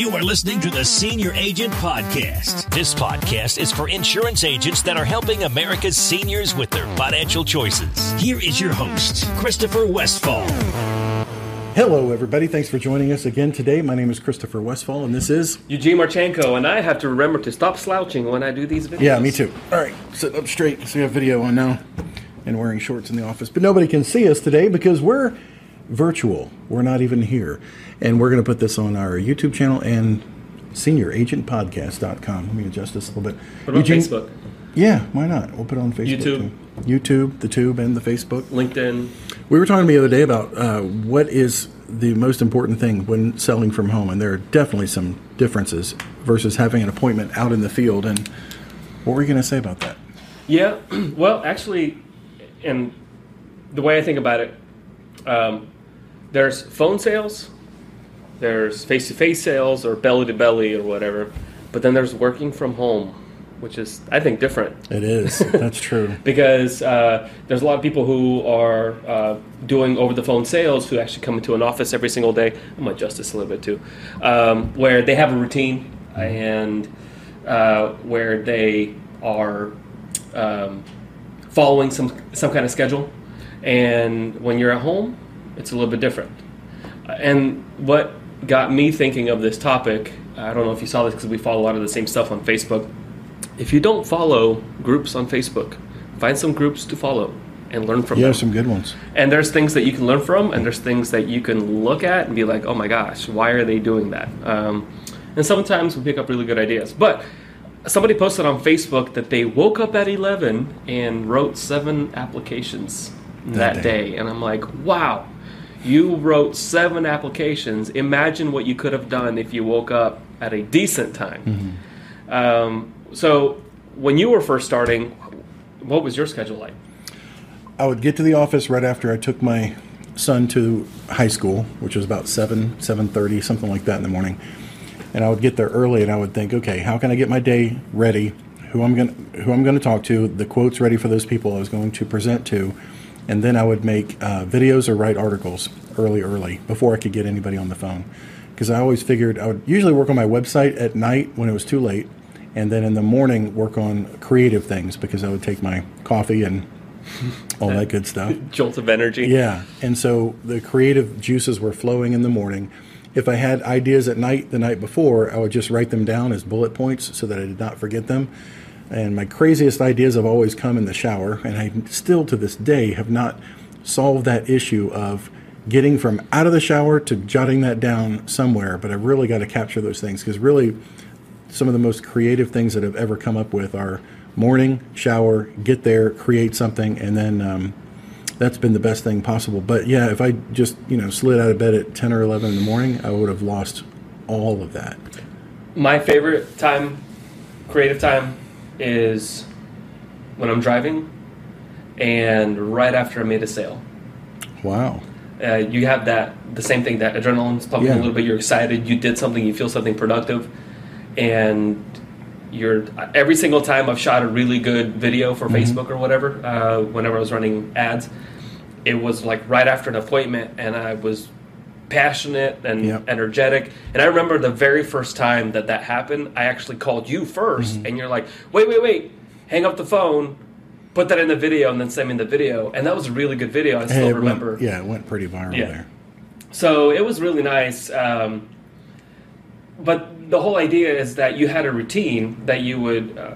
You are listening to the Senior Agent Podcast. This podcast is for insurance agents that are helping America's seniors with their financial choices. Here is your host, Christopher Westfall. Hello, everybody. Thanks for joining us again today. My name is Christopher Westfall, and this is. Eugene Marchenko, and I have to remember to stop slouching when I do these videos. Yeah, me too. All right, sitting up straight because we have video on now and wearing shorts in the office. But nobody can see us today because we're virtual. We're not even here. And we're going to put this on our YouTube channel and senioragentpodcast.com. Let me adjust this a little bit. Put it on Facebook, Yeah, why not? We'll put it on Facebook. YouTube. too. YouTube, the tube, and the Facebook. LinkedIn. We were talking the other day about uh, what is the most important thing when selling from home, and there are definitely some differences versus having an appointment out in the field. And what were you going to say about that? Yeah, well, actually, and the way I think about it, um, there's phone sales, there's face to face sales, or belly to belly, or whatever, but then there's working from home, which is, I think, different. It is. That's true. because uh, there's a lot of people who are uh, doing over the phone sales who actually come into an office every single day. i'm might adjust this a little bit too, um, where they have a routine and uh, where they are um, following some some kind of schedule. And when you're at home, it's a little bit different. And what got me thinking of this topic, I don't know if you saw this because we follow a lot of the same stuff on Facebook if you don't follow groups on Facebook, find some groups to follow and learn from You them. some good ones. And there's things that you can learn from, and there's things that you can look at and be like, oh my gosh, why are they doing that? Um, and sometimes we pick up really good ideas. But somebody posted on Facebook that they woke up at 11 and wrote seven applications that, That day. day. And I'm like, wow, you wrote seven applications. Imagine what you could have done if you woke up at a decent time. Um, so when you were first starting, what was your schedule like? I would get to the office right after I took my son to high school, which was about seven, seven thirty, something like that in the morning. And I would get there early, and I would think, okay, how can I get my day ready? Who I'm going who I'm going to talk to, the quotes ready for those people I was going to present to, and then I would make uh, videos or write articles early, early before I could get anybody on the phone. Because I always figured I would usually work on my website at night when it was too late, and then in the morning work on creative things because I would take my coffee and all that good stuff. Jolt of energy. Yeah, and so the creative juices were flowing in the morning. If I had ideas at night the night before, I would just write them down as bullet points so that I did not forget them. And my craziest ideas have always come in the shower, and I still to this day have not solved that issue of getting from out of the shower to jotting that down somewhere. But I've really got to capture those things because really some of the most creative things that I've ever come up with are morning, shower, get there, create something, and then um, that's been the best thing possible. But yeah, if I just you know slid out of bed at ten or eleven in the morning, I would have lost all of that. My favorite time, creative time, is when I'm driving and right after I made a sale. Wow. Uh, you have that the same thing that adrenaline's pumping Yeah. a little bit. You're excited. You did something. You feel something productive, and you're every single time I've shot a really good video for Facebook or whatever. Uh, whenever I was running ads, it was like right after an appointment, and I was passionate and Yep. energetic. And I remember the very first time that that happened, I actually called you 1st and you're like, "Wait, wait, wait! Hang up the phone." Put that in the video and then send me the video, and that was a really good video. I still It went- remember. yeah, it went pretty viral Yeah. there. So it was really nice. Um, but the whole idea is that you had a routine that you would, uh,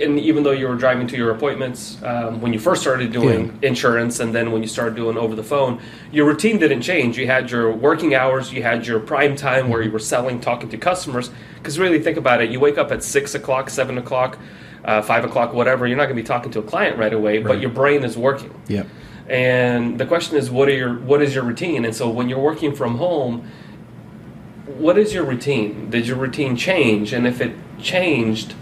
and even though you were driving to your appointments um, when you first started doing insurance, and then when you started doing over the phone, your routine didn't change. You had your working hours, you had your prime time where you were selling, talking to customers. Because really, think about it: you wake up at six o'clock, seven o'clock, uh, five o'clock, whatever. You're not going to be talking to a client right away, but your brain is working. Yep. And the question is, what are your what is your routine? And so when you're working from home, what is your routine? Did your routine change? And if it changed,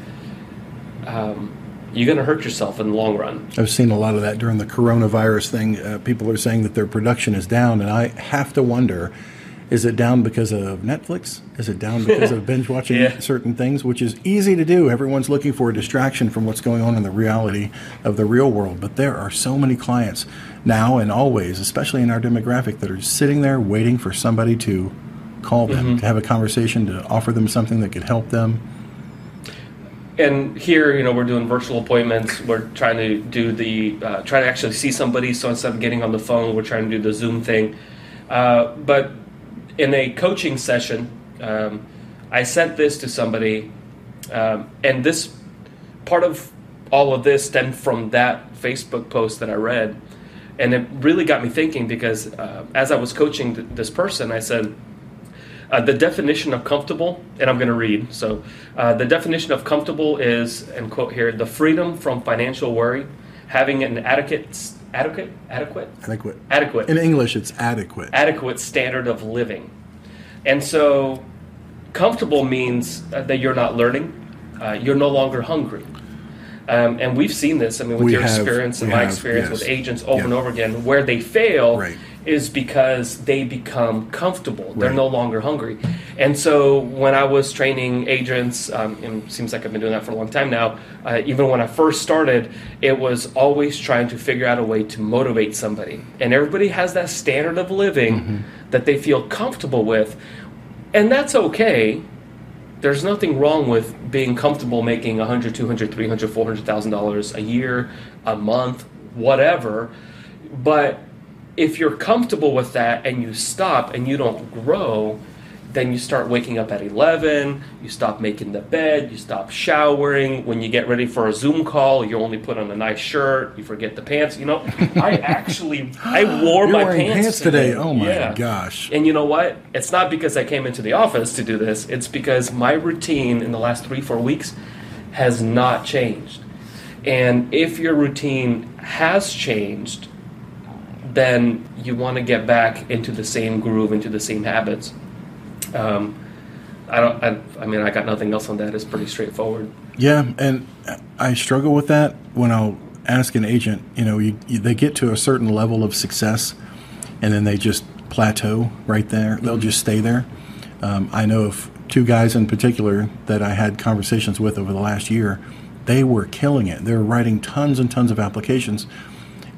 um, you're going to hurt yourself in the long run. I've seen a lot of that during the coronavirus thing. Uh, people are saying that their production is down, and I have to wonder is it down because of Netflix? Is it down because of binge watching Yeah. certain things, which is easy to do? Everyone's looking for a distraction from what's going on in the reality of the real world. But there are so many clients now and always, especially in our demographic, that are sitting there waiting for somebody to call them, to have a conversation, to offer them something that could help them. And here, you know, we're doing virtual appointments. We're trying to do the uh, trying to actually see somebody. So instead of getting on the phone, we're trying to do the Zoom thing. Uh, but in a coaching session, um, I sent this to somebody, um, and this part of all of this stemmed from that Facebook post that I read, and it really got me thinking because uh, as I was coaching th- this person, I said. Uh, the definition of comfortable, and I'm going to read. So, uh, the definition of comfortable is, and quote here, the freedom from financial worry, having an adequate, adequate, adequate, Adequate. adequate, In English, it's adequate. adequate standard of living. And so, comfortable means uh, that you're not learning, uh, you're no longer hungry. Um, and we've seen this. I mean, with We your have- experience and my have, experience yes. with agents over Yeah. and over again, where they fail Right. Is because they become comfortable. They're Right. no longer hungry. And so, when I was training agents, um, and it seems like I've been doing that for a long time now. Uh, even when I first started, it was always trying to figure out a way to motivate somebody. And everybody has that standard of living Mm-hmm. that they feel comfortable with, and that's okay there's nothing wrong with being comfortable making 100 200 300 400000 dollars a year a month whatever but if you're comfortable with that and you stop and you don't grow then you start waking up at 11 you stop making the bed you stop showering when you get ready for a zoom call you only put on a nice shirt you forget the pants you know i actually i wore my pants, pants today. Oh my Yeah. gosh. And you know what? It's not because I came into the office to do this. It's because my routine in the last three, four weeks has not changed. And if your routine has changed, then you want to get back into the same groove, into the same habits. Um, I don't. I, I mean, I got nothing else on that. It's pretty straightforward. Yeah, and I struggle with that when I'll ask an agent. You know, you, you, they get to a certain level of success, and then they just plateau right there. They'll just stay there. Um, I know of two guys in particular that I had conversations with over the last year. They were killing it. They were writing tons and tons of applications,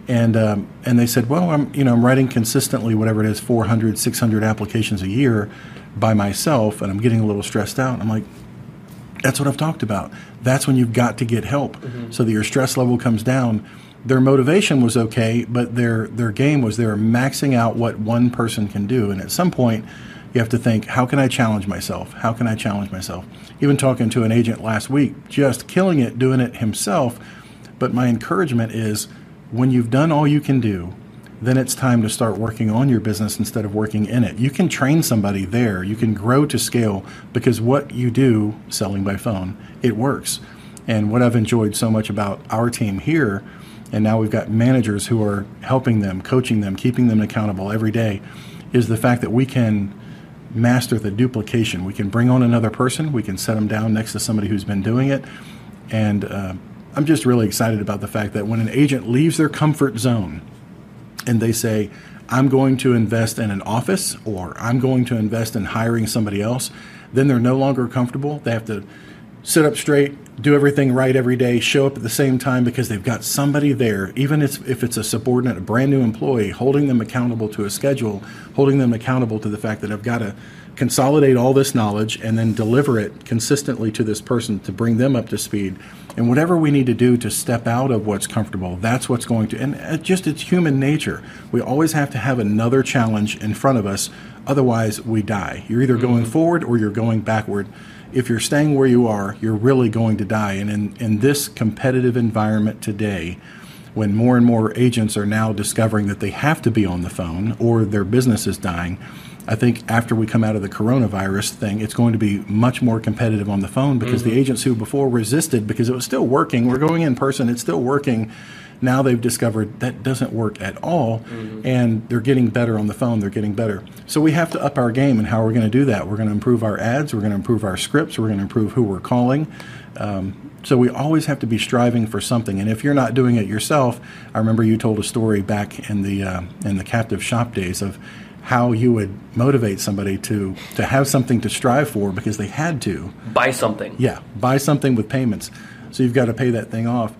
and um, and they said, well, I'm you know I'm writing consistently whatever it is, 400, 600 applications a year by myself, and I'm getting a little stressed out. I'm like, that's what I've talked about. That's when you've got to get help so that your stress level comes down. Their motivation was okay, but their their game was they were maxing out what one person can do. And at some point, you have to think, how can I challenge myself? How can I challenge myself? Even talking to an agent last week, just killing it, doing it himself. But my encouragement is when you've done all you can do, then it's time to start working on your business instead of working in it. You can train somebody there, you can grow to scale because what you do selling by phone, it works. And what I've enjoyed so much about our team here, and now we've got managers who are helping them, coaching them, keeping them accountable every day, is the fact that we can master the duplication. We can bring on another person, we can set them down next to somebody who's been doing it. And uh, I'm just really excited about the fact that when an agent leaves their comfort zone, and they say, I'm going to invest in an office or I'm going to invest in hiring somebody else, then they're no longer comfortable. They have to sit up straight, do everything right every day, show up at the same time because they've got somebody there, even if, it's a subordinate, a brand new employee, holding them accountable to a schedule, holding them accountable to the fact that I've got to consolidate all this knowledge and then deliver it consistently to this person to bring them up to speed. And whatever we need to do to step out of what's comfortable, that's what's going to, and it just it's human nature. We always have to have another challenge in front of us, otherwise, we die. You're either going mm-hmm. forward or you're going backward. If you're staying where you are, you're really going to die. And in, in this competitive environment today, when more and more agents are now discovering that they have to be on the phone or their business is dying, I think after we come out of the coronavirus thing, it's going to be much more competitive on the phone because the agents who before resisted because it was still working, we're going in person, it's still working. Now they've discovered that doesn't work at all, and they're getting better on the phone. They're getting better. So we have to up our game, and how are we going to do that? We're going to improve our ads. We're going to improve our scripts. We're going to improve who we're calling. Um, so we always have to be striving for something. And if you're not doing it yourself, I remember you told a story back in the uh, in the captive shop days of how you would motivate somebody to to have something to strive for because they had to. Buy something. Yeah, buy something with payments. So you've got to pay that thing off.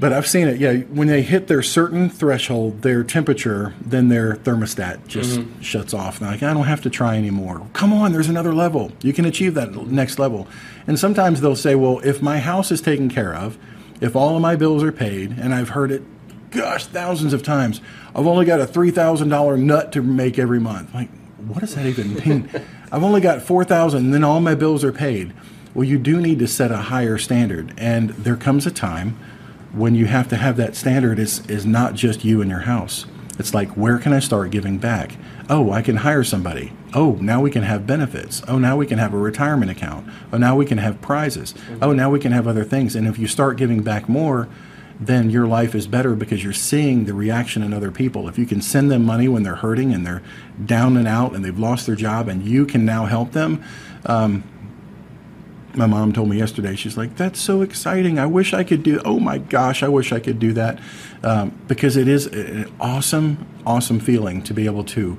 But I've seen it. Yeah, when they hit their certain threshold, their temperature, then their thermostat just mm-hmm. shuts off. And like, I don't have to try anymore. Come on, there's another level. You can achieve that next level. And sometimes they'll say, well, if my house is taken care of, if all of my bills are paid, and I've heard it, gosh, thousands of times, I've only got a three thousand dollar nut to make every month. Like, what does that even mean? I've only got four thousand, and then all my bills are paid. Well, you do need to set a higher standard, and there comes a time when you have to have that standard is is not just you and your house. It's like where can I start giving back? Oh, I can hire somebody. Oh, now we can have benefits. Oh, now we can have a retirement account. Oh, now we can have prizes. Mm-hmm. Oh, now we can have other things. And if you start giving back more, then your life is better because you're seeing the reaction in other people. If you can send them money when they're hurting and they're down and out and they've lost their job and you can now help them, my mom told me yesterday she's like that's so exciting. I wish i could do oh my gosh i wish i could do that. Um, because it is an awesome awesome feeling to be able to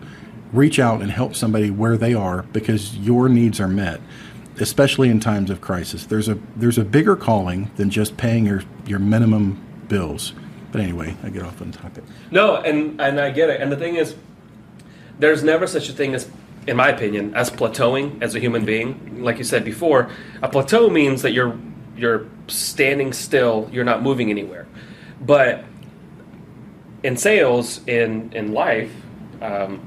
reach out and help somebody where they are because your needs are met especially in times of crisis. There's a there's a bigger calling than just paying your your minimum bills but anyway i get off on topic No, and and I get it. And the thing is, there's never such a thing as, in my opinion, as plateauing as a human being. Like you said before, a plateau means that you're you're standing still, you're not moving anywhere. But in sales, in in life, um,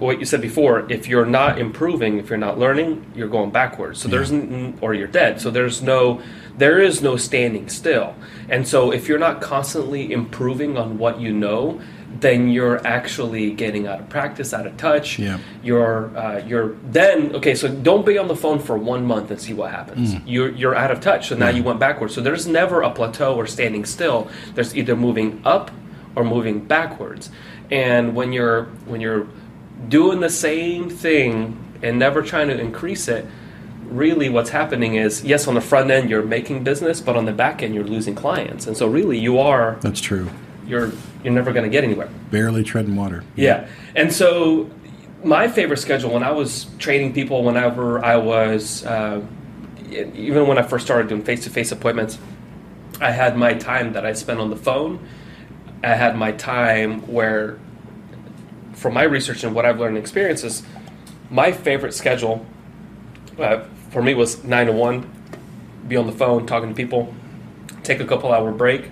what you said before, if you're not improving, if you're not learning, you're going backwards. So there's n- or you're dead. So there's no there is no standing still. And so if you're not constantly improving on what you know, then you're actually getting out of practice, out of touch. Yeah. You're uh, you're then okay. So don't be on the phone for one month and see what happens. You're you're out of touch. So now you went backwards. So there's never a plateau or standing still. There's either moving up or moving backwards. And when you're when you're doing the same thing and never trying to increase it, really what's happening is yes, on the front end you're making business, but on the back end you're losing clients. And so really you are that's true you're you're never going to get anywhere. barely treading water Yeah. And so my favorite schedule when I was training people whenever I was uh, even when I first started doing face-to-face appointments, I had my time that I spent on the phone. I had my time where from my research and what I've learned and experiences, my favorite schedule uh, for me was 9 to 1, be on the phone talking to people, take a couple hour break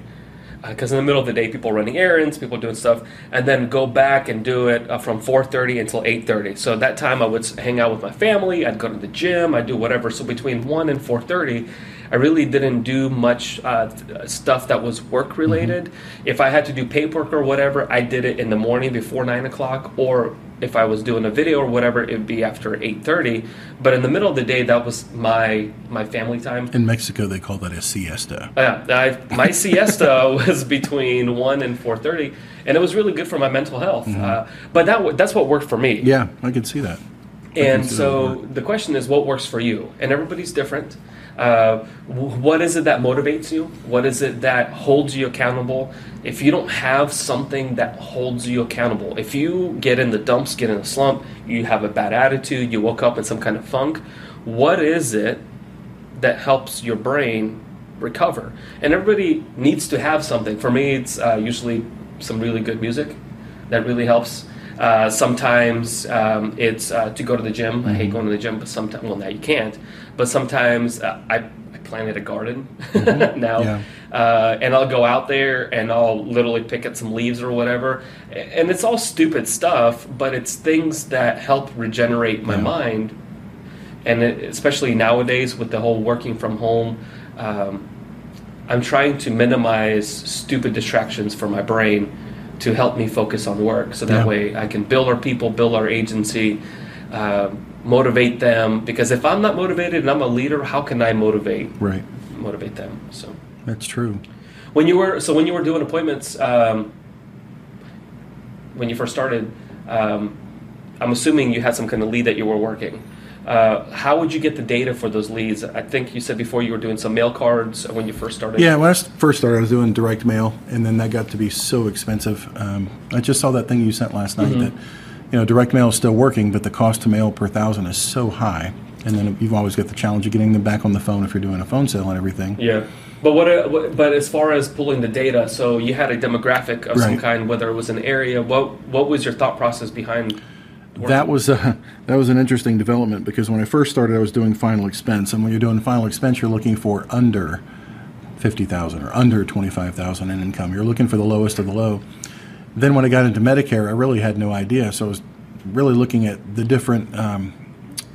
because in the middle of the day people running errands people doing stuff and then go back and do it uh, from 4.30 until 8.30 so that time i would hang out with my family i'd go to the gym i'd do whatever. So between 1 and 4.30 i really didn't do much uh, stuff that was work related if i had to do paperwork or whatever i did it in the morning before 9 o'clock or if i was doing a video or whatever it would be after 8.30 but in the middle of the day that was my my family time in mexico they call that a siesta yeah, I, my siesta was between one and four thirty, and it was really good for my mental health. Uh, but that that's what worked for me. yeah i can see that And so the question is, what works for you? And everybody's different. Uh, what is it that motivates you? What is it that holds you accountable? If you don't have something that holds you accountable, if you get in the dumps, get in a slump, you have a bad attitude, you woke up in some kind of funk, what is it that helps your brain recover? And everybody needs to have something. For me, it's uh, usually some really good music that really helps. Uh, sometimes um, it's uh, to go to the gym. I hate going to the gym, but sometimes, well, now you can't. But sometimes uh, I, I planted a garden now, Yeah. uh, and I'll go out there and I'll literally pick at some leaves or whatever. And it's all stupid stuff, but it's things that help regenerate my mind. And it, especially nowadays with the whole working from home, um, I'm trying to minimize stupid distractions for my brain to help me focus on work. So that Yeah. way I can build our people, build our agency, uh, motivate them. Because if I'm not motivated and I'm a leader, how can I motivate right motivate them? So that's true when you were so when you were doing appointments, um, when you first started, um, I'm assuming you had some kind of lead that you were working. Uh, how would you get the data for those leads? I think you said before you were doing some mail cards when you first started. Yeah, when I first started, I was doing direct mail, and then that got to be so expensive. Um, I just saw that thing you sent last night that you know direct mail is still working, but the cost to mail per thousand is so high. And then you've always got the challenge of getting them back on the phone if you're doing a phone sale and everything. Yeah. But what, uh. But as far as pulling the data, so you had a demographic of some kind, whether it was an area. What What was your thought process behind? That was a, that was an interesting development because when I first started, I was doing final expense, and when you're doing final expense, you're looking for under fifty thousand or under twenty five thousand in income. You're looking for the lowest of the low. Then when I got into Medicare, I really had no idea, so I was really looking at the different um,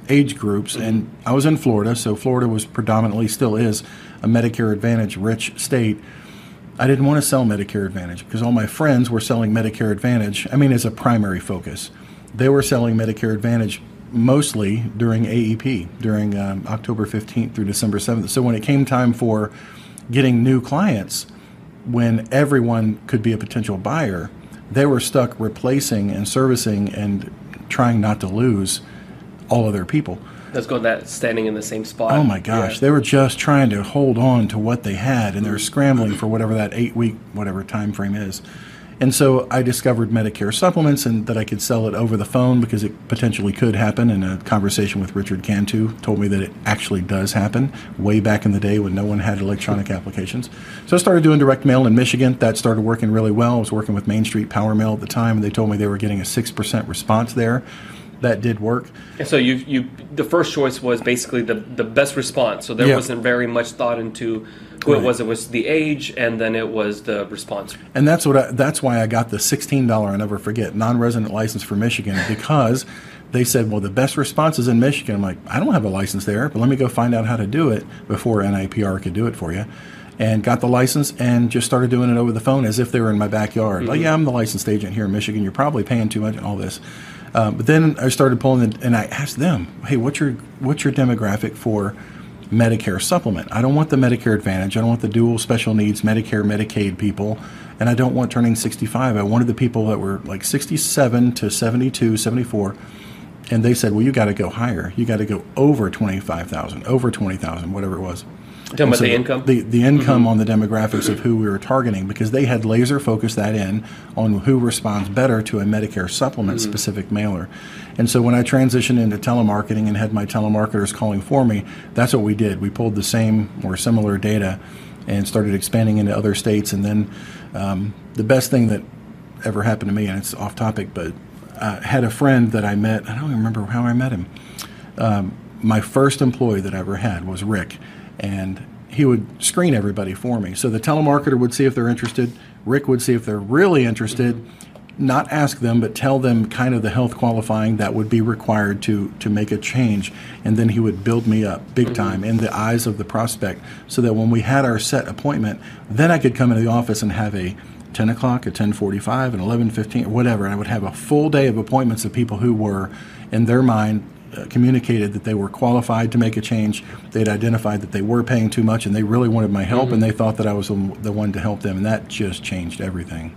age groups, and I was in Florida, so Florida was predominantly still is a Medicare Advantage rich state. I didn't want to sell Medicare Advantage because all my friends were selling Medicare Advantage. I mean, as a primary focus, they were selling Medicare Advantage mostly during AEP, during um, October 15th through December 7th. So when it came time for getting new clients, when everyone could be a potential buyer, they were stuck replacing and servicing and trying not to lose all of their people. Let's go that standing in the same spot. Oh my gosh, Yeah. they were just trying to hold on to what they had, and they're scrambling for whatever that eight week whatever time frame is. And so I discovered Medicare supplements and that I could sell it over the phone because it potentially could happen. And a conversation with Richard Cantu told me that it actually does happen way back in the day when no one had electronic applications. So I started doing direct mail in Michigan. That started working really well. I was working with Main Street Power Mail at the time, and they told me they were getting a 6% response there. That did work. And so you you the first choice was basically the the best response. So there Yeah. wasn't very much thought into who Right. it was. It was the age, and then it was the response. And that's what I, that's why I got the sixteen dollar. I never forget non-resident license for Michigan because they said, well, the best response is in Michigan. I'm like, I don't have a license there, but let me go find out how to do it before NIPR could do it for you. And got the license and just started doing it over the phone as if they were in my backyard. Like, yeah, I'm the licensed agent here in Michigan. You're probably paying too much. And all this. Uh, but then I started pulling, the, and I asked them, "Hey, what's your what's your demographic for Medicare supplement. I don't want the Medicare Advantage. I don't want the dual special needs Medicare, Medicaid people. And I don't want turning 65. I wanted the people that were like 67 to 72, 74. And they said, well, you got to go higher. You got to go over 25,000, over 20,000, whatever it was. Talking about So the income. The, the income mm-hmm. on the demographics of who we were targeting because they had laser focused that in on who responds better to a Medicare supplement mm-hmm. specific mailer. And so when I transitioned into telemarketing and had my telemarketers calling for me, that's what we did. We pulled the same or similar data and started expanding into other states. And then um, the best thing that ever happened to me, and it's off topic, but I had a friend that I met. I don't even remember how I met him um, my first employee that I ever had was Rick, and he would screen everybody for me. So the telemarketer would see if they're interested. Rick would see if they're really interested. Not ask them, but tell them kind of the health qualifying that would be required to to make a change, and then he would build me up big mm-hmm. time in the eyes of the prospect, so that when we had our set appointment, then I could come into the office and have a 10 o'clock, a 10:45, an 11:15, or whatever. And I would have a full day of appointments of people who were, in their mind, communicated that they were qualified to make a change. They'd identified that they were paying too much, and they really wanted my help, and they thought that I was the, one to help them, and that just changed everything.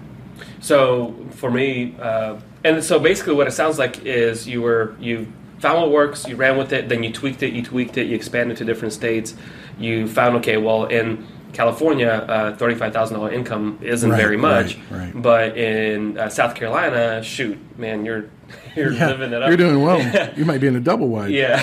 So for me, uh, and so basically, what it sounds like is you were you found what works, you ran with it, then you tweaked it, you tweaked it, you expanded to different states. You found okay, well in California, uh, thirty-five thousand dollar income isn't Right, very much, right, right. but in uh, South Carolina, shoot, man, you're you're Yeah, living it up. You're doing well. you might be in a double wide. yeah.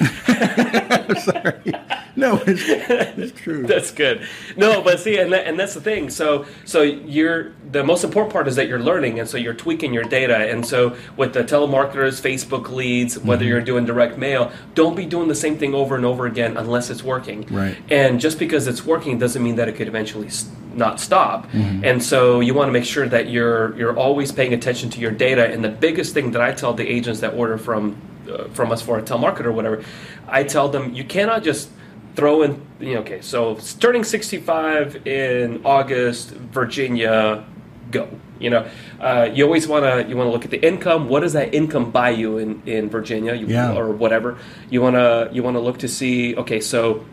Sorry. No, it's, it's true. That's good. No, but see, and, that, and that's the thing. So, so you're the most important part is that you're learning, and so you're tweaking your data. And so, with the telemarketers, Facebook leads, whether Mm-hmm. you're doing direct mail, don't be doing the same thing over and over again unless it's working. Right. And just because it's working doesn't mean that it could eventually not stop. Mm-hmm. And so, you want to make sure that you're you're always paying attention to your data. And the biggest thing that I tell the agents that order from uh, from us for a telemarketer or whatever, I tell them you cannot just throw in you know, okay so turning 65 in august virginia go you know uh, you always want to you want to look at the income what does that income buy you in in virginia you, Yeah. or whatever you want to you want to look to see okay so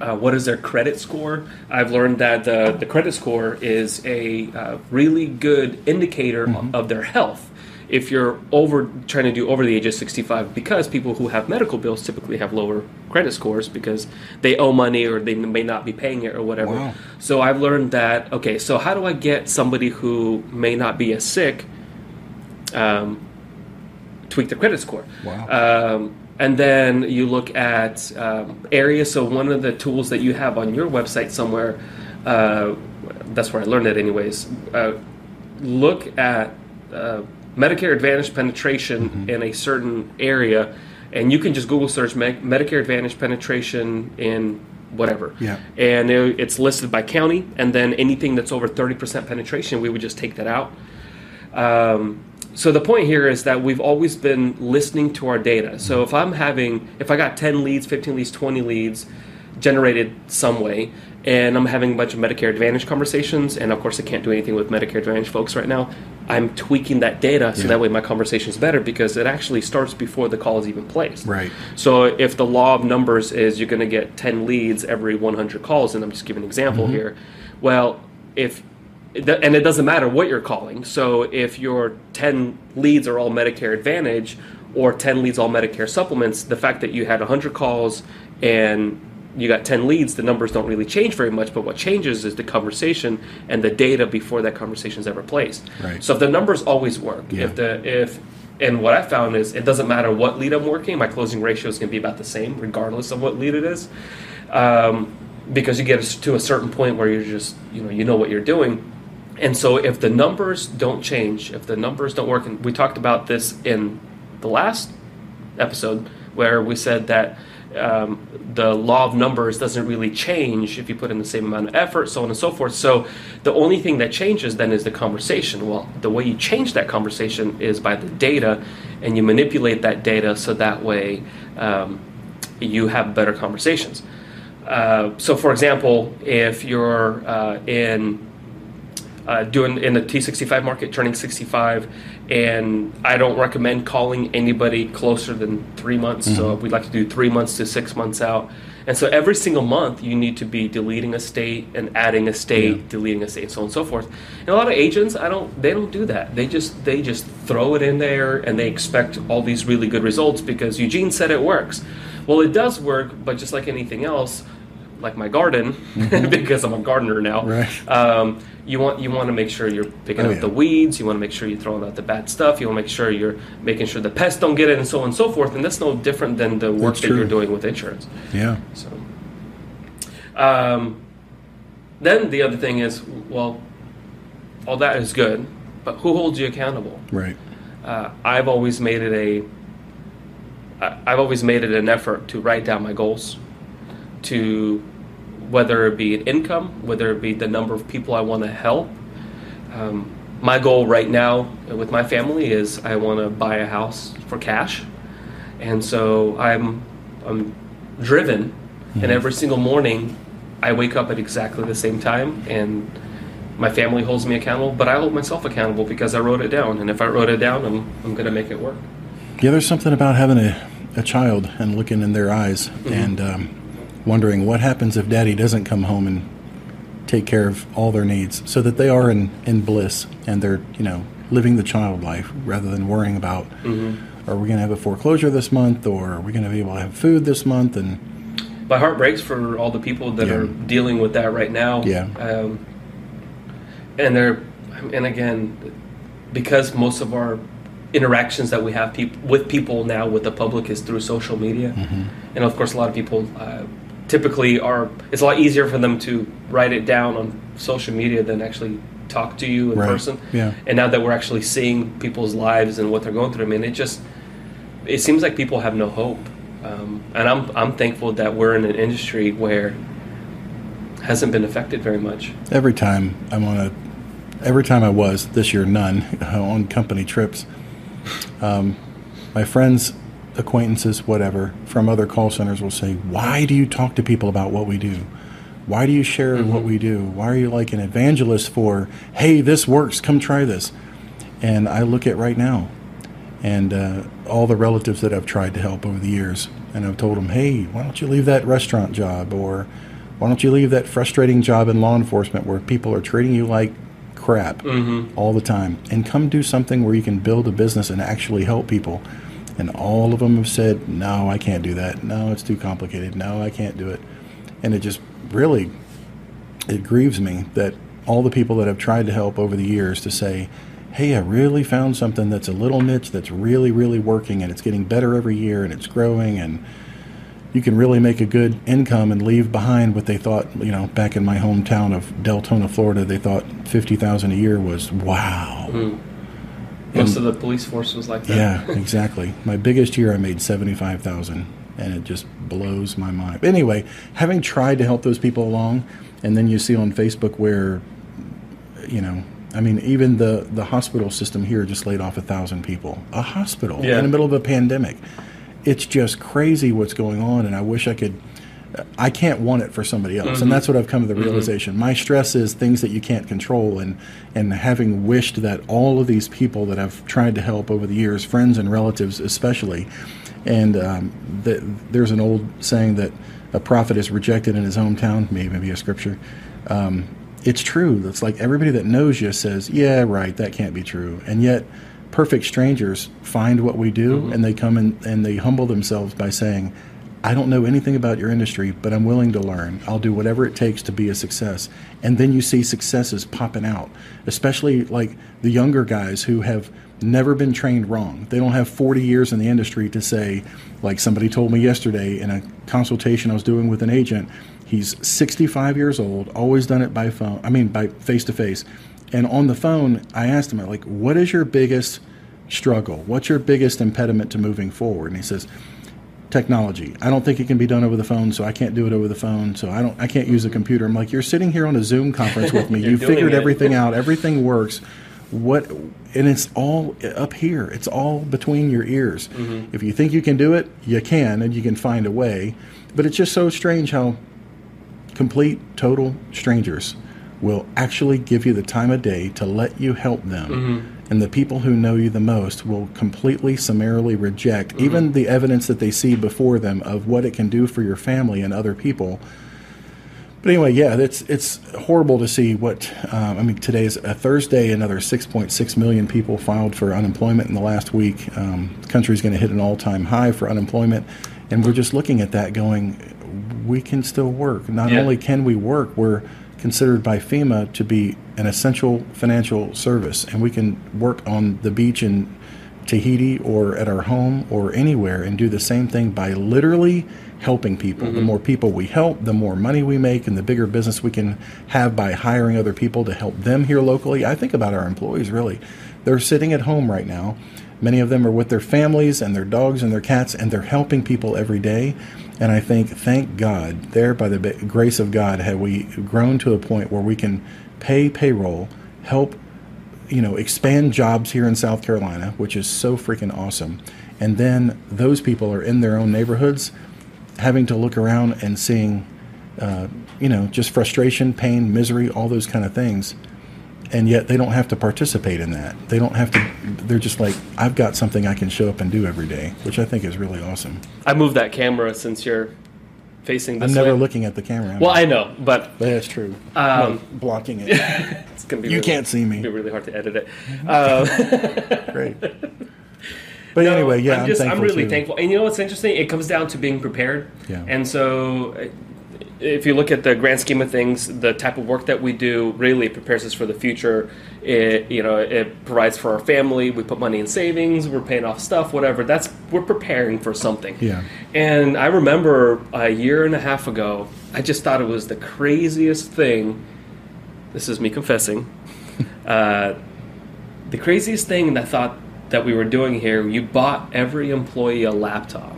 uh, what is their credit score? I've learned that the, the credit score is a uh, really good indicator of their health. If you're over trying to do over the age of 65, because people who have medical bills typically have lower credit scores because they owe money or they may not be paying it or whatever. Wow. So I've learned that okay, so how do I get somebody who may not be as sick um, tweak their credit score? Wow. Um, and then you look at um, areas. So one of the tools that you have on your website somewhere, uh, that's where I learned it, anyways. Uh, look at uh, Medicare Advantage penetration Mm-hmm. in a certain area, and you can just Google search Me- Medicare Advantage penetration in whatever. Yeah. And it- it's listed by county, and then anything that's over 30% penetration, we would just take that out. Um, so the point here is that we've always been listening to our data. So if I'm having, if I got 10 leads, 15 leads, 20 leads generated some way, and I'm having a bunch of Medicare Advantage conversations, and of course I can't do anything with Medicare Advantage folks right now, I'm tweaking that data so Yeah. that way my conversation is better because it actually starts before the call is even placed. Right. So if the law of numbers is you're going to get 10 leads every 100 calls, and I'm just giving an example Mm-hmm. here, well, if and it doesn't matter what you're calling. So if your 10 leads are all Medicare Advantage or 10 leads all Medicare supplements, the fact that you had 100 calls and you got 10 leads, the numbers don't really change very much, but what changes is the conversation and the data before that conversation is ever placed. Right. So if the numbers always work, Yeah. if the if and what I found is it doesn't matter what lead I'm working, my closing ratio is going to be about the same regardless of what lead it is, um, because you get to a certain point where you're just you know you know what you're doing, and so if the numbers don't change, if the numbers don't work, and we talked about this in the last episode where we said that um, the law of numbers doesn't really change if you put in the same amount of effort, so on and so forth. So the only thing that changes then is the conversation. Well, the way you change that conversation is by the data, and you manipulate that data so that way um, you have better conversations. Uh, so, for example, if you're uh, in uh, doing in the T65 market, turning 65, and I don't recommend calling anybody closer than three months. So we'd like to do three months to six months out. And so every single month, you need to be deleting a state and adding a state, Yeah. deleting a state, and so on and so forth. And a lot of agents, I don't, they don't do that. They just they just throw it in there and they expect all these really good results because Eugene said it works. Well, it does work, but just like anything else, like my garden, because I'm a gardener now. Right. Um, you want you want to make sure you're picking Oh, out yeah. the weeds. You want to make sure you're throwing out the bad stuff. You want to make sure you're making sure the pests don't get it, and so on and so forth. And that's no different than the work That's that true. you're doing with insurance. Yeah. So, um, then the other thing is, well, all that is good, but who holds you accountable? Right. uh, I've always made it a. I've always made it an effort to write down my goals, to whether it be an income, whether it be the number of people I want to help. Um, my goal right now with my family is I want to buy a house for cash, and so I'm I'm driven, and every single morning I wake up at exactly the same time and my family holds me accountable, but I hold myself accountable because I wrote it down. And if I wrote it down, I'm, I'm going to make it work. Yeah, there's something about having a, a child and looking in their eyes and um, wondering what happens if daddy doesn't come home and take care of all their needs so that they are in, in bliss and they're, you know, living the child life rather than worrying about are we going to have a foreclosure this month or are we going to be able to have food this month and My heart breaks for all the people that Yeah. are dealing with that right now. Yeah. Um, and they're, and again, because most of our interactions that we have peop- with people now with the public is through social media, Mm-hmm. and of course, a lot of people uh, typically are. It's a lot easier for them to write it down on social media than actually talk to you in Right. person. Yeah. And now that we're actually seeing people's lives and what they're going through, I mean, it just it seems like people have no hope. Um, and I'm I'm thankful that we're in an industry where hasn't been affected very much. every time I'm on a, every time I was this year, none on company trips. Um, my friends, acquaintances, whatever, from other call centers will say, "Why do you talk to people about what we do? Why do you share what we do? Why are you like an evangelist for? Hey, this works. Come try this." And I look at right now, and uh, all the relatives that I've tried to help over the years, and I've told them, "Hey, why don't you leave that restaurant job, or why don't you leave that frustrating job in law enforcement where people are treating you like crap all the time, and come do something where you can build a business and actually help people?" And all of them have said, "No, I can't do that. No, it's too complicated. No, I can't do it." And it just really it grieves me that all the people that have tried to help over the years to say, hey, I really found something that's a little niche that's really, really working and it's getting better every year and it's growing and you can really make a good income and leave behind what they thought, you know, back in my hometown of Deltona, Florida, they thought 50,000 a year was wow. Mm. Most of the police force was like that. Yeah, exactly. My biggest year I made 75,000 and it just blows my mind. But anyway, having tried to help those people along and then you see on Facebook where you know, I mean, even the, the hospital system here just laid off a thousand people. A hospital Yeah. in the middle of a pandemic. It's just crazy what's going on, and I wish I could. I can't want it for somebody else, and that's what I've come to the realization. My stress is things that you can't control, and and having wished that all of these people that I've tried to help over the years, friends and relatives especially, and um, the, there's an old saying that a prophet is rejected in his hometown, maybe a scripture. Um, it's true. That's like everybody that knows you says, "Yeah, right, that can't be true," and yet perfect strangers find what we do and they come in and they humble themselves by saying, I don't know anything about your industry, but I'm willing to learn. I'll do whatever it takes to be a success. And then you see successes popping out, especially like the younger guys who have never been trained wrong. They don't have 40 years in the industry to say, like somebody told me yesterday in a consultation I was doing with an agent, he's 65 years old, always done it by phone, I mean, by face to face. And on the phone, I asked him, like, what is your biggest struggle? What's your biggest impediment to moving forward? And he says, technology. I don't think it can be done over the phone, so I can't do it over the phone. So I don't. I can't use a computer. I'm like, you're sitting here on a Zoom conference with me. You're figured it. everything out. Everything works. What? And it's all up here. It's all between your ears. Mm-hmm. If you think you can do it, you can, and you can find a way. But it's just so strange how complete, total strangers will actually give you the time of day to let you help them. And the people who know you the most will completely summarily reject even the evidence that they see before them of what it can do for your family and other people. But anyway, yeah, it's it's horrible to see what um, I mean. Today is a Thursday. Another 6.6 million people filed for unemployment in the last week. Um, the country's going to hit an all-time high for unemployment, and we're just looking at that, going, we can still work. Not Yeah. only can we work, we're considered by FEMA to be an essential financial service, and we can work on the beach in Tahiti or at our home or anywhere and do the same thing by literally helping people. The mm-hmm. more people we help, the more money we make, and the bigger business we can have by hiring other people to help them here locally. I think about our employees really. They're sitting at home right now. Many of them are with their families and their dogs and their cats, and they're helping people every day. And I think, thank God, there by the grace of God, have we grown to a point where we can pay payroll, help you know, expand jobs here in South Carolina, which is so freaking awesome. And then those people are in their own neighborhoods, having to look around and seeing, uh, you know, just frustration, pain, misery, all those kind of things. And yet they don't have to participate in that. They don't have to, they're just like, I've got something I can show up and do every day, which I think is really awesome. I moved that camera since you're facing this I'm never way. looking at the camera. Well, I know, but That's true. Um, No, blocking it. it's gonna be You really, can't see me. It'd Be really hard to edit it. Um, Great. But No, anyway, yeah, I'm I'm, just I'm really too. thankful. And you know what's interesting? It comes down to being prepared. Yeah. And so, if you look at the grand scheme of things, the type of work that we do really prepares us for the future. It you know it provides for our family. We put money in savings. We're paying off stuff, whatever. That's we're preparing for something. Yeah. And I remember a year and a half ago, I just thought it was the craziest thing. This is me confessing. uh, the craziest thing that I thought that we were doing here, you bought every employee a laptop.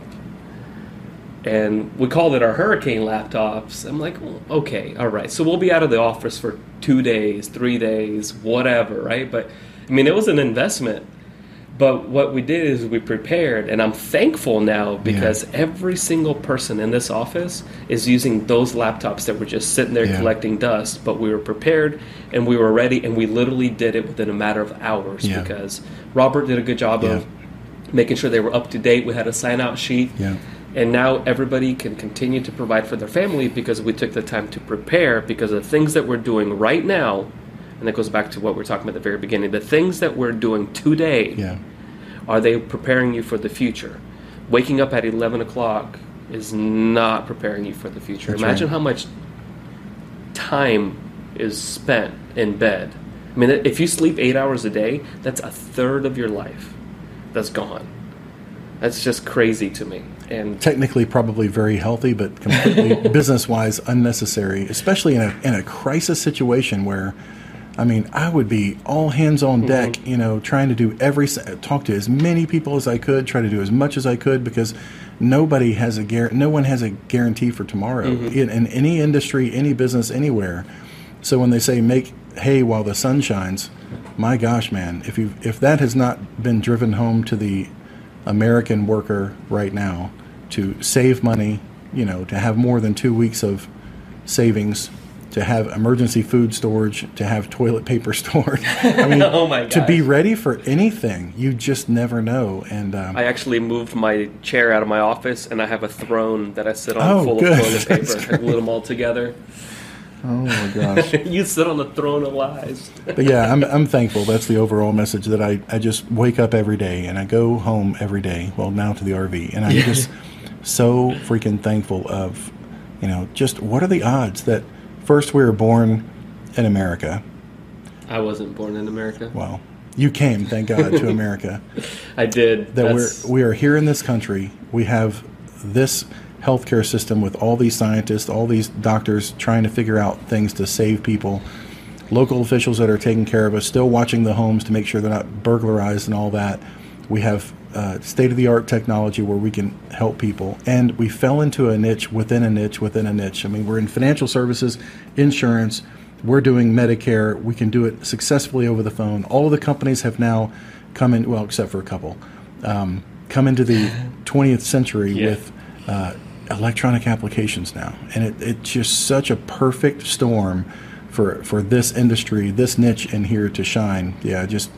And we called it our hurricane laptops. I'm like, well, okay, all right. So we'll be out of the office for two days, three days, whatever, right? But I mean, it was an investment. But what we did is we prepared, and I'm thankful now because every single person in this office is using those laptops that were just sitting there Yeah. collecting dust. But we were prepared and we were ready, and we literally did it within a matter of hours Yeah. because Robert did a good job of making sure they were up to date. We had a sign out sheet. And now everybody can continue to provide for their family because we took the time to prepare because of the things that we're doing right now. And that goes back to what we are talking about at the very beginning. The things that we're doing today, Yeah. are they preparing you for the future? Waking up at 11 o'clock is not preparing you for the future. That's Imagine right. how much time is spent in bed I mean, if you sleep eight hours a day, that's a third of your life that's gone. That's just crazy to me. And technically probably very healthy, but completely business wise unnecessary, especially in a in a crisis situation where. I mean, I would be all hands on deck, mm-hmm. you know, trying to do every talk to as many people as I could, try to do as much as I could because nobody has a guarantee. No one has a guarantee for tomorrow mm-hmm. in, in any industry, any business, anywhere. So when they say make hay while the sun shines, my gosh, man, if you if that has not been driven home to the American worker right now to save money, you know, to have more than two weeks of savings, to have emergency food storage, to have toilet paper stored. I mean, oh my gosh. to be ready for anything, you just never know. And um, I actually moved my chair out of my office, and I have a throne that I sit on oh, full good. of toilet paper. I glue them all together. Oh my gosh! you sit on the throne of lies. but yeah, I'm I'm thankful. That's the overall message that I I just wake up every day and I go home every day. Well, now to the RV, and I'm yeah. just so freaking thankful of, you know, just what are the odds that first we were born in America. I wasn't born in America. Well, you came, thank God, to America. I did. That That's... we're we are here in this country. We have this healthcare system with all these scientists, all these doctors trying to figure out things to save people. Local officials that are taking care of us, still watching the homes to make sure they're not burglarized and all that. We have uh, state of the art technology where we can help people. And we fell into a niche within a niche within a niche. I mean, we're in financial services, insurance, we're doing Medicare, we can do it successfully over the phone. All of the companies have now come in, well, except for a couple, um, come into the 20th century yeah. with uh, electronic applications now. And it, it's just such a perfect storm for, for this industry, this niche in here to shine. Yeah, just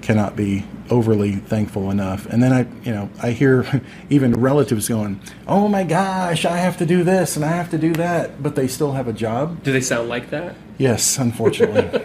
cannot be overly thankful enough. And then I, you know, I hear even relatives going, "Oh my gosh, I have to do this and I have to do that," but they still have a job. Do they sound like that? Yes, unfortunately.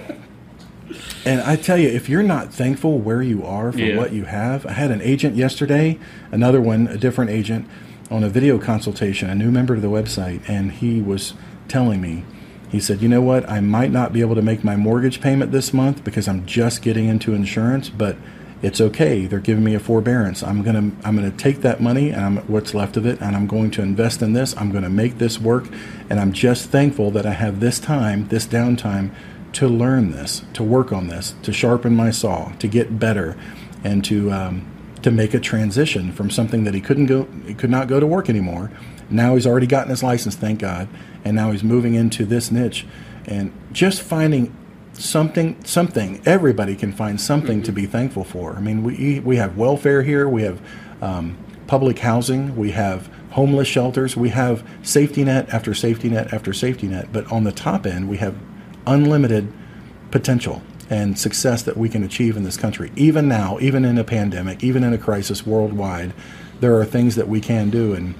and I tell you, if you're not thankful where you are for yeah. what you have, I had an agent yesterday, another one, a different agent, on a video consultation, a new member to the website, and he was telling me he said, "You know what? I might not be able to make my mortgage payment this month because I'm just getting into insurance, but it's okay. They're giving me a forbearance. I'm gonna I'm gonna take that money and I'm, what's left of it, and I'm going to invest in this. I'm to make this work, and I'm just thankful that I have this time, this downtime, to learn this, to work on this, to sharpen my saw, to get better, and to um, to make a transition from something that he couldn't go, he could not go to work anymore. Now he's already gotten his license, thank God, and now he's moving into this niche, and just finding something something. Everybody can find something mm-hmm. to be thankful for. I mean we we have welfare here. We have um, public housing. We have homeless shelters. We have safety net after safety net after safety net. But on the top end we have unlimited potential and success that we can achieve in this country. Even now even in a pandemic even in a crisis worldwide there are things that we can do. And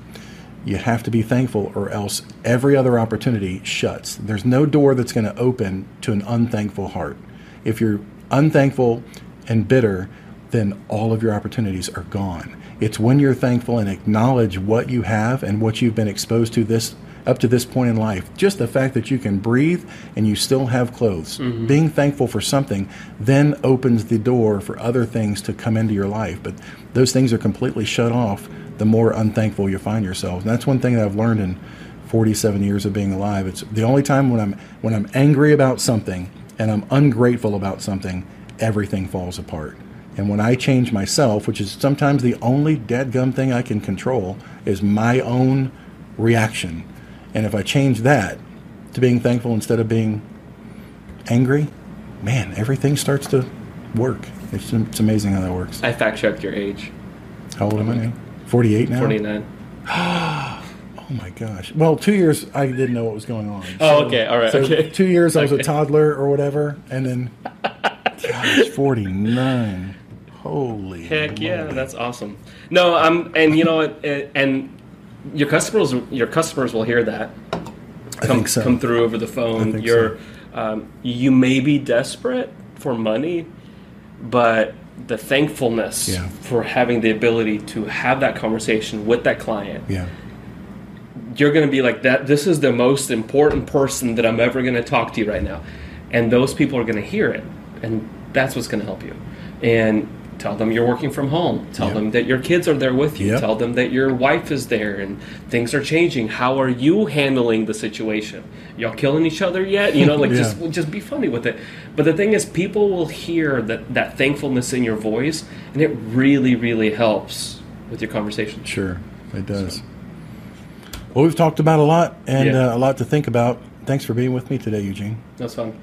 you have to be thankful, or else every other opportunity shuts. There's no door that's going to open to an unthankful heart. If you're unthankful and bitter, then all of your opportunities are gone. It's when you're thankful and acknowledge what you have and what you've been exposed to this up to this point in life. Just the fact that you can breathe and you still have clothes. Mm-hmm. Being thankful for something then opens the door for other things to come into your life. But those things are completely shut off the more unthankful you find yourself. And that's one thing that I've learned in 47 years of being alive. It's the only time when I'm when I'm angry about something and I'm ungrateful about something, everything falls apart. And when I change myself, which is sometimes the only dead gum thing I can control, is my own reaction. And if I change that to being thankful instead of being angry, man, everything starts to work. It's, it's amazing how that works. I fact checked your age. How old am I now? 48 now? 49. oh my gosh. Well, two years I didn't know what was going on. Oh, so, okay. All right. So okay. Two years I was okay. a toddler or whatever. And then, gosh, 49. Holy. Heck moly. yeah. That's awesome. No, I'm, and you know, and your customers, your customers will hear that. Come, so. come through over the phone. You're, so. um, you may be desperate for money, but the thankfulness yeah. for having the ability to have that conversation with that client. Yeah. You're going to be like that. This is the most important person that I'm ever going to talk to you right now, and those people are going to hear it, and that's what's going to help you. And tell them you're working from home. Tell Yep. them that your kids are there with you. Yep. Tell them that your wife is there and things are changing. How are you handling the situation? Y'all killing each other yet? You know, like Yeah. just just be funny with it. But the thing is, people will hear that that thankfulness in your voice, and it really, really helps with your conversation. Sure, it does. Well, we've talked about a lot and Yeah. uh, a lot to think about. Thanks for being with me today, Eugene. That's fun.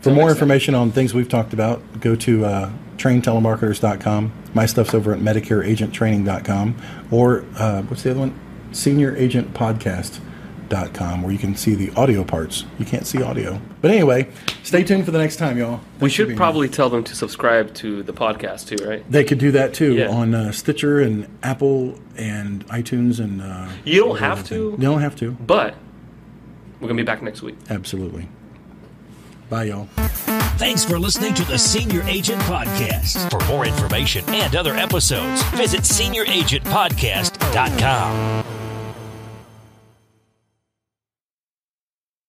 For more information on things we've talked about, go to uh, traintelemarketers.com. My stuff's over at medicareagenttraining.com. Or uh, what's the other one? Senioragentpodcast.com, where you can see the audio parts. You can't see audio. But anyway, stay tuned for the next time, y'all. We Thanks for should probably tell them to subscribe to the podcast too, right? They could do that too Yeah. on uh, Stitcher and Apple and iTunes and. Uh, You don't have to. You don't have to. But we're gonna be back next week. Absolutely. Bye, y'all. Thanks for listening to the Senior Agent Podcast. For more information and other episodes, visit senioragentpodcast.com.